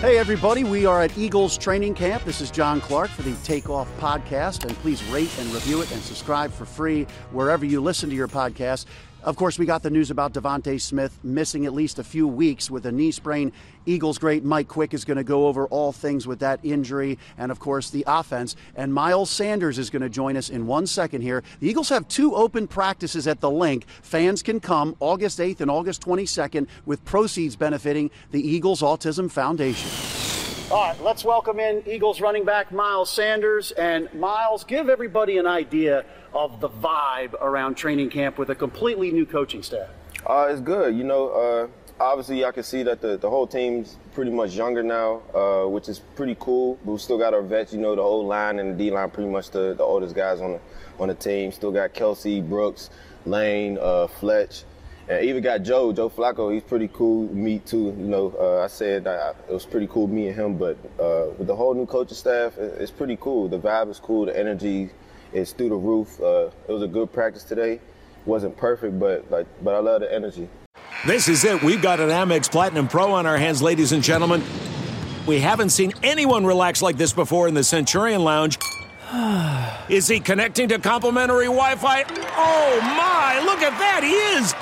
Hey, everybody, we are at Eagles training camp. This is John Clark for the Takeoff Podcast, and please rate and review it and subscribe for free wherever you listen to your podcast. Of course, we got the news about DeVonta Smith missing at least a few weeks with a knee sprain. Eagles great Mike Quick is going to go over all things with that injury and, of course, the offense. And Miles Sanders is going to join us in one second here. The Eagles have two open practices at the Linc. Fans can come August 8th and August 22nd with proceeds benefiting the Eagles Autism Foundation. All right, let's welcome in Eagles running back Miles Sanders. And Miles, give everybody an idea of the vibe around training camp with a completely new coaching staff. Uh, it's good. You know, uh, obviously, I can see that the, the whole team's pretty much younger now, uh, which is pretty cool. But we still got our vets, you know, the old line and the D line, pretty much the, the oldest guys on the, on the team. Still got Kelce, Brooks, Lane, uh, Fletch. And even got Joe, Joe Flacco. He's pretty cool. Me too. You know, uh, I said I, it was pretty cool, me and him. But uh, with the whole new coaching staff, it's pretty cool. The vibe is cool. The energy is through the roof. Uh, it was a good practice today. wasn't perfect, but like, but I love the energy. This is it. We've got an Amex Platinum Pro on our hands, ladies and gentlemen. We haven't seen anyone relax like this before in the Centurion Lounge. Is he connecting to complimentary Wi Fi? Oh my, look at that, he is!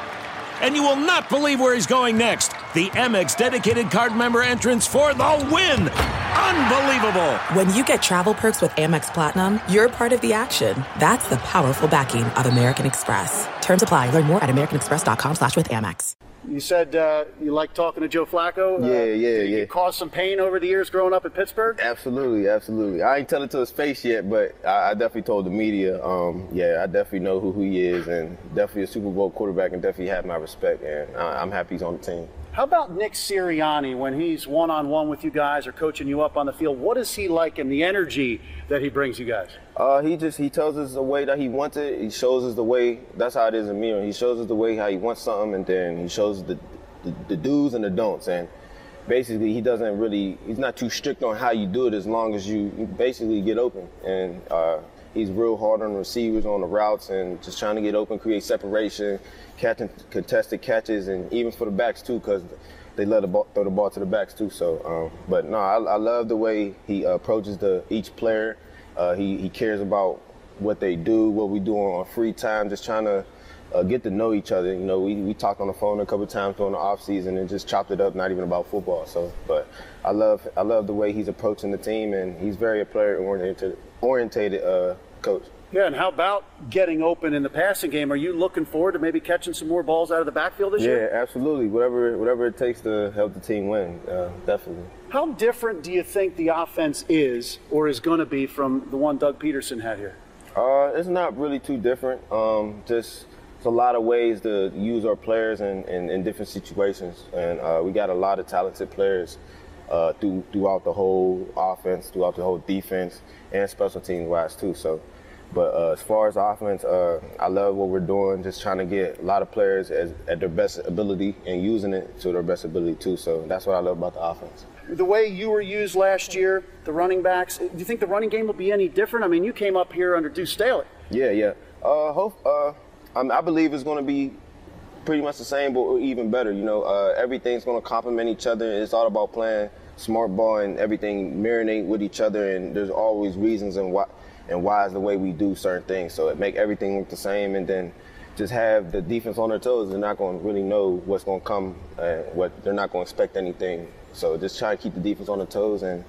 And you will not believe where he's going next. The Amex dedicated card member entrance for the win! Unbelievable! When you get travel perks with Amex Platinum, you're part of the action. That's the powerful backing of American Express. Terms apply. Learn more at americanexpress.com slash with Amex. You said uh, you like talking to Joe Flacco. Yeah, uh, yeah, yeah. You caused some pain over the years growing up in Pittsburgh. Absolutely, absolutely. I ain't tell it to his face yet, but I, I definitely told the media. Um, yeah, I definitely know who he is, and definitely a Super Bowl quarterback, and definitely have my respect. And I, I'm happy he's on the team. How about Nick Sirianni when he's one on one with you guys or coaching you up on the field? What is he like and the energy that he brings you guys? Uh, he just he tells us the way that he wants it. He shows us the way. That's how it is in me. He shows us the way how he wants something, and then he shows the the, the do's and the don'ts. And basically, he doesn't really. He's not too strict on how you do it as long as you, you basically get open. And uh, he's real hard on receivers, on the routes, and just trying to get open, create separation, catching contested catches, and even for the backs too, because they let the ball, throw the ball to the backs too. So, um, but no, I, I, love the way he approaches the each player. Uh, he, he cares about what they do, what we do on free time, just trying to uh, get to know each other. You know, we, we talked on the phone a couple times during the off season and just chopped it up, not even about football. So, but I love I love the way he's approaching the team, and he's very a player oriented orientated uh, coach. Yeah, and how about getting open in the passing game? Are you looking forward to maybe catching some more balls out of the backfield this yeah, year? Yeah, absolutely. Whatever whatever it takes to help the team win, uh, definitely. How different do you think the offense is or is going to be from the one Doug Pederson had here? Uh, it's not really too different. Um, just it's a lot of ways to use our players in, in, in different situations, and uh, we got a lot of talented players uh, through, throughout the whole offense, throughout the whole defense, and special teams wise too. So, but uh, as far as offense, uh, I love what we're doing. Just trying to get a lot of players as, at their best ability and using it to their best ability too. So that's what I love about the offense. The way you were used last year, the running backs. Do you think the running game will be any different? I mean, you came up here under Deuce Staley. Yeah, yeah. Uh, hope. Uh, I, I believe it's going to be pretty much the same, but even better. You know, uh, everything's going to complement each other. It's all about playing smart ball and everything marinate with each other. And there's always reasons and why and why is the way we do certain things. So it make everything look the same, and then just have the defense on their toes. They're not going to really know what's going to come and what they're not going to expect anything. So just try to keep the defense on their toes and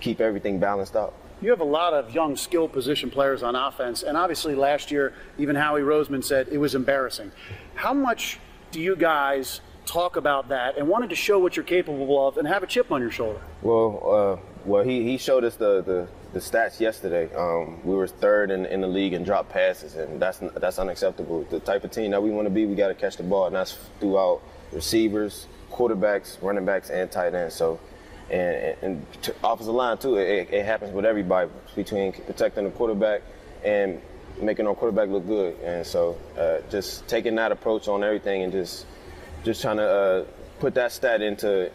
keep everything balanced out. You have a lot of young, skilled position players on offense, and obviously last year, even Howie Roseman said it was embarrassing. How much do you guys talk about that and wanted to show what you're capable of and have a chip on your shoulder? Well, uh, well, he, he showed us the, the, the stats yesterday. Um, we were third in, in the league in drop passes, and that's that's unacceptable. The type of team that we want to be, we got to catch the ball, and that's throughout receivers, quarterbacks, running backs, and tight ends. So, and, and offensive line too. It, it, happens with everybody between protecting the quarterback and making our quarterback look good. And so, uh, just taking that approach on everything and just just trying to uh, put that stat into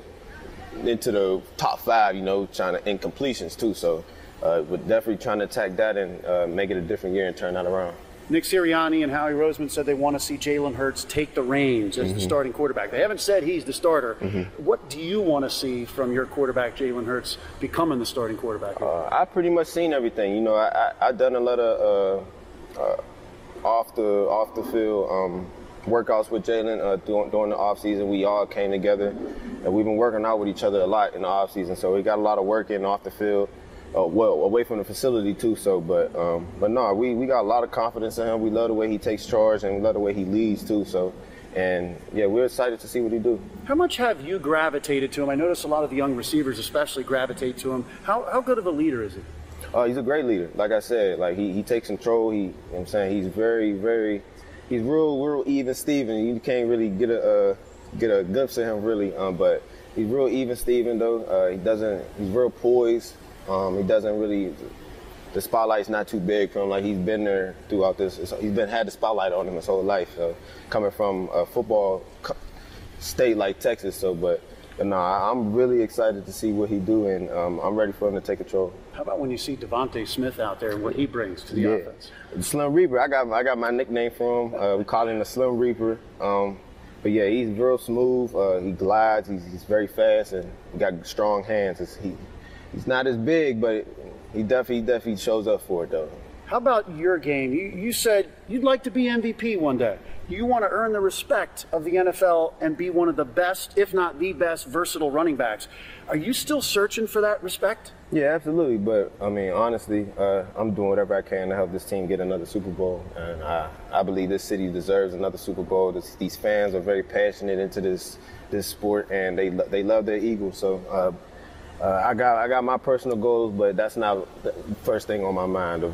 into the top five. You know, trying to in completions too. So, uh, we're definitely trying to attack that and uh, make it a different year and turn that around. Nick Sirianni and Howie Roseman said they want to see Jalen Hurts take the reins as mm-hmm. the starting quarterback. They haven't said he's the starter. Mm-hmm. What do you want to see from your quarterback, Jalen Hurts, becoming the starting quarterback? Uh, I've pretty much seen everything. You know, I, I, have done a lot of uh, uh, off the off the field um, workouts with Jalen uh, during, during the off season. We all came together, and we've been working out with each other a lot in the off season. So we got a lot of work in off the field uh, well away from the facility too. So, but um, but no, we we got a lot of confidence in him. We love the way he takes charge and we love the way he leads too. So. And yeah, we're excited to see what he do. How much have you gravitated to him? I notice a lot of the young receivers, especially, gravitate to him. How, how good of a leader is he? Uh, he's a great leader. Like I said, like he, he takes control. He, you know I'm saying he's very, very, he's real, real even Steven. You can't really get a uh, get a glimpse of him really, um, but he's real even Steven though. Uh, he doesn't, he's real poised. Um, he doesn't really. The spotlight's not too big for him. Like he's been there throughout this. He's been had the spotlight on him his whole life. So coming from a football state like Texas, so but. But no, I'm really excited to see what he do, and um, I'm ready for him to take control. How about when you see DeVonta Smith out there and what he brings to the yeah. offense? The Slim Reaper. I got I got my nickname for him. Uh, we call him the Slim Reaper. Um, but yeah, he's real smooth. Uh, he glides. He's, he's, very fast, and got strong hands. It's, he he's not as big, but he definitely definitely shows up for it though. How about your game? You, you said you'd like to be MVP one day. You want to earn the respect of the NFL and be one of the best, if not the best, versatile running backs. Are you still searching for that respect? Yeah, absolutely. But I mean, honestly, uh, I'm doing whatever I can to help this team get another Super Bowl, and I, I believe this city deserves another Super Bowl. This, these fans are very passionate into this this sport, and they they love their Eagles. So. Uh, uh, I got I got my personal goals, but that's not the first thing on my mind. The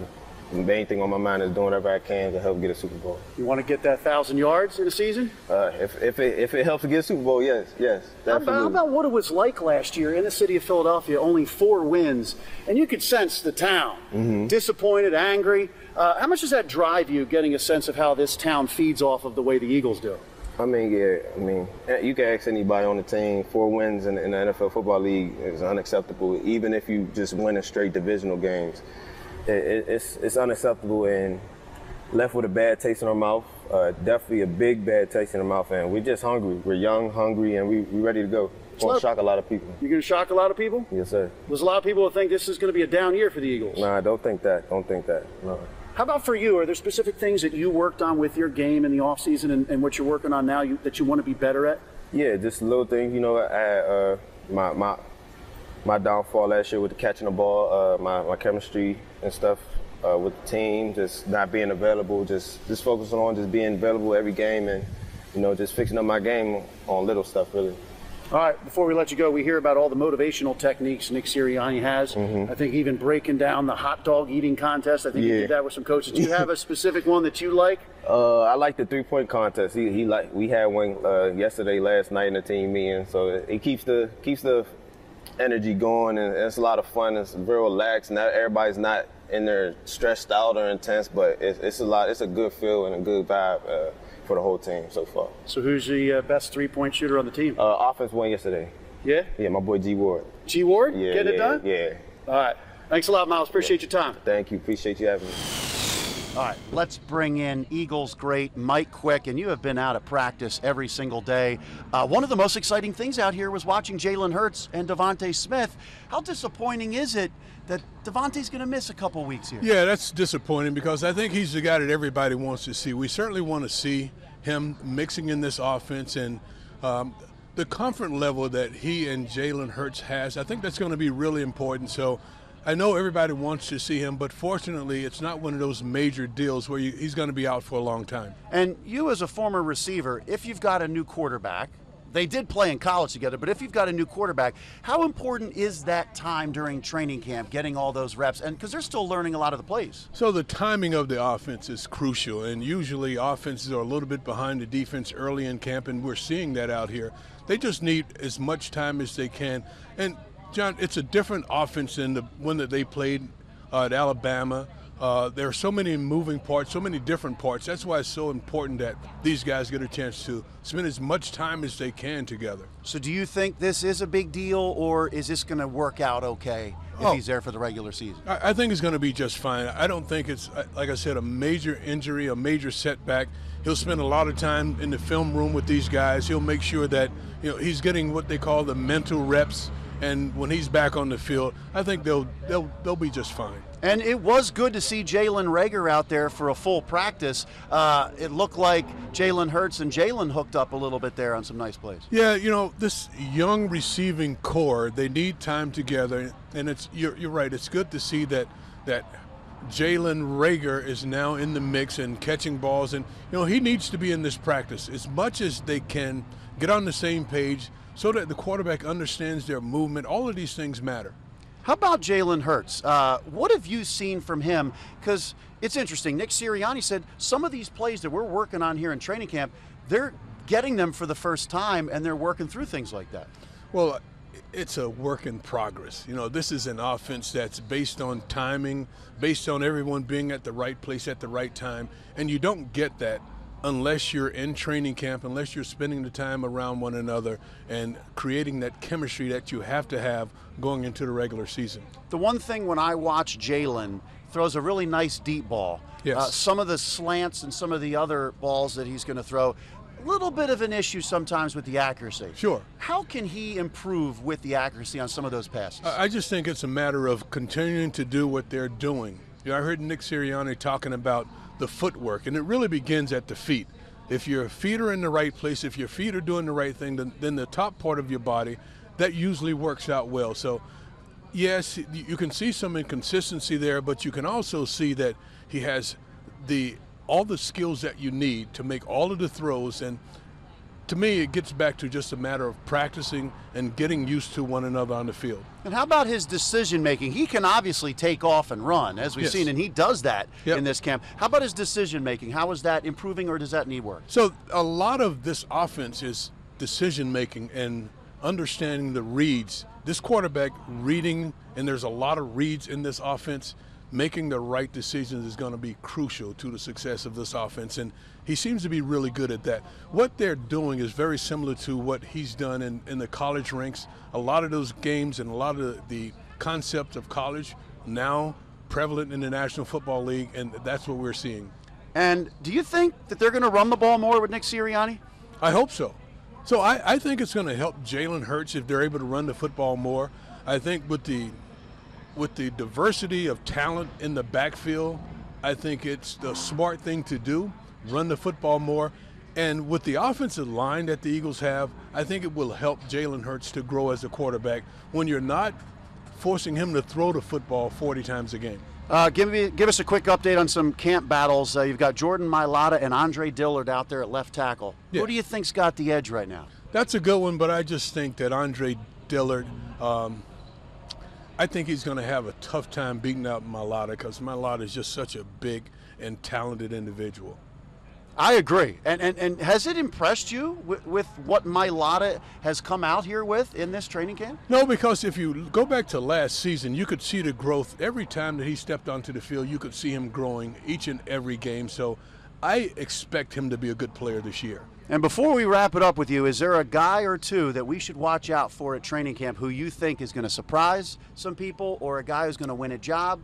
main thing on my mind is doing whatever I can to help get a Super Bowl. You want to get that thousand yards in a season? Uh, if, if it if it helps to get a Super Bowl, yes, yes. How about, how about what it was like last year in the city of Philadelphia? Only four wins, and you could sense the town mm-hmm. disappointed, angry. Uh, how much does that drive you, getting a sense of how this town feeds off of the way the Eagles do? I mean, yeah. I mean, eh, you can ask anybody on the team. Four wins in, in the NFL football league is unacceptable. Even if you just win in straight divisional games, it, it, it's it's unacceptable and left with a bad taste in our mouth. Uh, definitely a big bad taste in our mouth, and we're just hungry. We're young, hungry, and we we ready to go. Going to shock a lot of people. You're going to shock a lot of people? Yes, sir. There's a lot of people who think this is going to be a down year for the Eagles. No, I don't think that. Don't think that. No. How about for you? Are there specific things that you worked on with your game in the off season and, and what you're working on now you, that you want to be better at? Yeah, just little things. You know, I uh, my my my downfall last year with the catching the ball, uh, my my chemistry and stuff uh, with the team, just not being available, just just focusing on just being available every game and you know just fixing up my game on little stuff really. All right, before we let you go, we hear about all the motivational techniques Nick Sirianni has. Mm-hmm. I think even breaking down the hot dog eating contest. I think yeah. you did that with some coaches. Do you have a specific one that you like? Uh, I like the three point contest. He, he like we had one uh, yesterday, last night in the team meeting, so it keeps the keeps the energy going, and it's a lot of fun. It's real relaxed. Not everybody's not in there stressed out or intense, but it's, it's a lot. It's a good feel and a good vibe. Uh, for the whole team so far. So who's the uh, best three-point shooter on the team? Uh, offense won yesterday. Yeah. Yeah, my boy G Ward. G Ward. Yeah. Get yeah, it done. Yeah. All right. Thanks a lot, Miles. Appreciate yeah. your time. Thank you. Appreciate you having me. All right, let's bring in Eagles great Mike Quick, and you have been out of practice every single day. Uh, one of the most exciting things out here was watching Jalen Hurts and DeVonta Smith. How disappointing is it that DeVonta's going to miss a couple weeks here? Yeah, that's disappointing because I think he's the guy that everybody wants to see. We certainly want to see him mixing in this offense and um, the comfort level that he and Jalen Hurts has. I think that's going to be really important. So I know everybody wants to see him, but fortunately, it's not one of those major deals where you, he's going to be out for a long time. And you, as a former receiver, if you've got a new quarterback, they did play in college together, but if you've got a new quarterback, how important is that time during training camp, getting all those reps? And because they're still learning a lot of the plays. So the timing of the offense is crucial, and usually offenses are a little bit behind the defense early in camp, and we're seeing that out here. They just need as much time as they can. And John, it's a different offense than the one that they played uh, at Alabama. Uh, there are so many moving parts, so many different parts. That's why it's so important that these guys get a chance to spend as much time as they can together. So, do you think this is a big deal, or is this going to work out okay if Oh. he's there for the regular season? I, I think it's going to be just fine. I don't think it's, uh, like I said, a major injury, a major setback. He'll spend a lot of time in the film room with these guys. He'll make sure that you know he's getting what they call the mental reps. And when he's back on the field, I think they'll they'll they'll be just fine. And it was good to see Jalen Reagor out there for a full practice. Uh, it looked like Jalen Hurts and Jalen hooked up a little bit there on some nice plays. Yeah, you know this young receiving corps, they need time together, and it's you're, you're right. It's good to see that that Jalen Reagor is now in the mix and catching balls, and you know he needs to be in this practice as much as they can get on the same page so that the quarterback understands their movement. All of these things matter. How about Jalen Hurts? Uh, what have you seen from him? Because it's interesting. Nick Sirianni said some of these plays that we're working on here in training camp, they're getting them for the first time and they're working through things like that. Well, it's a work in progress. You know, this is an offense that's based on timing, based on everyone being at the right place at the right time, and you don't get that unless you're in training camp, unless you're spending the time around one another and creating that chemistry that you have to have going into the regular season. The one thing when I watch Jalen throws a really nice deep ball. Yes. Uh, some of the slants and some of the other balls that he's going to throw, a little bit of an issue sometimes with the accuracy. Sure. How can he improve with the accuracy on some of those passes? I just think it's a matter of continuing to do what they're doing. You know, I heard Nick Sirianni talking about the footwork, and it really begins at the feet. If your feet are in the right place, if your feet are doing the right thing, then, then the top part of your body, that usually works out well. So, yes, you can see some inconsistency there, but you can also see that he has the all the skills that you need to make all of the throws and to me, it gets back to just a matter of practicing and getting used to one another on the field. And how about his decision making? He can obviously take off and run, as we've Yes. seen, and he does that Yep. in this camp. How about his decision making? How is that improving, or does that need work? So, a lot of this offense is decision making and understanding the reads. This quarterback reading, and there's a lot of reads in this offense. Making the right decisions is going to be crucial to the success of this offense, and he seems to be really good at that. What they're doing is very similar to what he's done in, in the college ranks. A lot of those games and a lot of the, the concepts of college now prevalent in the National Football League, and that's what we're seeing. And do you think that they're going to run the ball more with Nick Sirianni? I hope so. So I, I think it's going to help Jalen Hurts if they're able to run the football more. I think with the with the diversity of talent in the backfield, I think it's the smart thing to do. Run the football more. And with the offensive line that the Eagles have, I think it will help Jalen Hurts to grow as a quarterback when you're not forcing him to throw the football 40 times a game. Uh, give me, give us a quick update on some camp battles. Uh, you've got Jordan Mailata and Andre Dillard out there at left tackle. Yeah. Who do you think's got the edge right now? That's a good one, but I just think that Andre Dillard, um, I think he's going to have a tough time beating out Mailata because Mailata is just such a big and talented individual. I agree. And and, and has it impressed you with, with what Mailata has come out here with in this training camp? No, because if you go back to last season, you could see the growth every time that he stepped onto the field. You could see him growing each and every game. So I expect him to be a good player this year. And before we wrap it up with you, is there a guy or two that we should watch out for at training camp who you think is going to surprise some people or a guy who's going to win a job?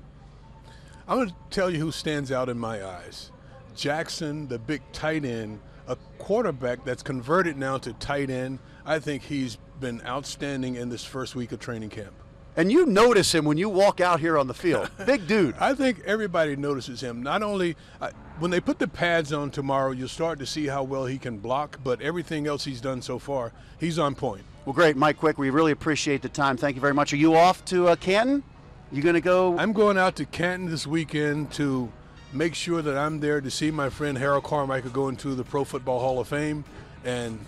I'm going to tell you who stands out in my eyes. Jackson, the big tight end, a quarterback that's converted now to tight end. I think he's been outstanding in this first week of training camp. And you notice him when you walk out here on the field. Big dude. I think everybody notices him. Not only uh, when they put the pads on tomorrow, you'll start to see how well he can block, but everything else he's done so far, he's on point. Well, great, Mike Quick. We really appreciate the time. Thank you very much. Are you off to uh, Canton? You going to go? I'm going out to Canton this weekend to make sure that I'm there to see my friend Harold Carmichael go into the Pro Football Hall of Fame and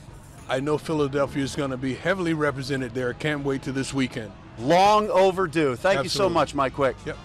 I know Philadelphia is going to be heavily represented there. Can't wait to this weekend. Long overdue. Thank you so much, Mike Quick. Yep.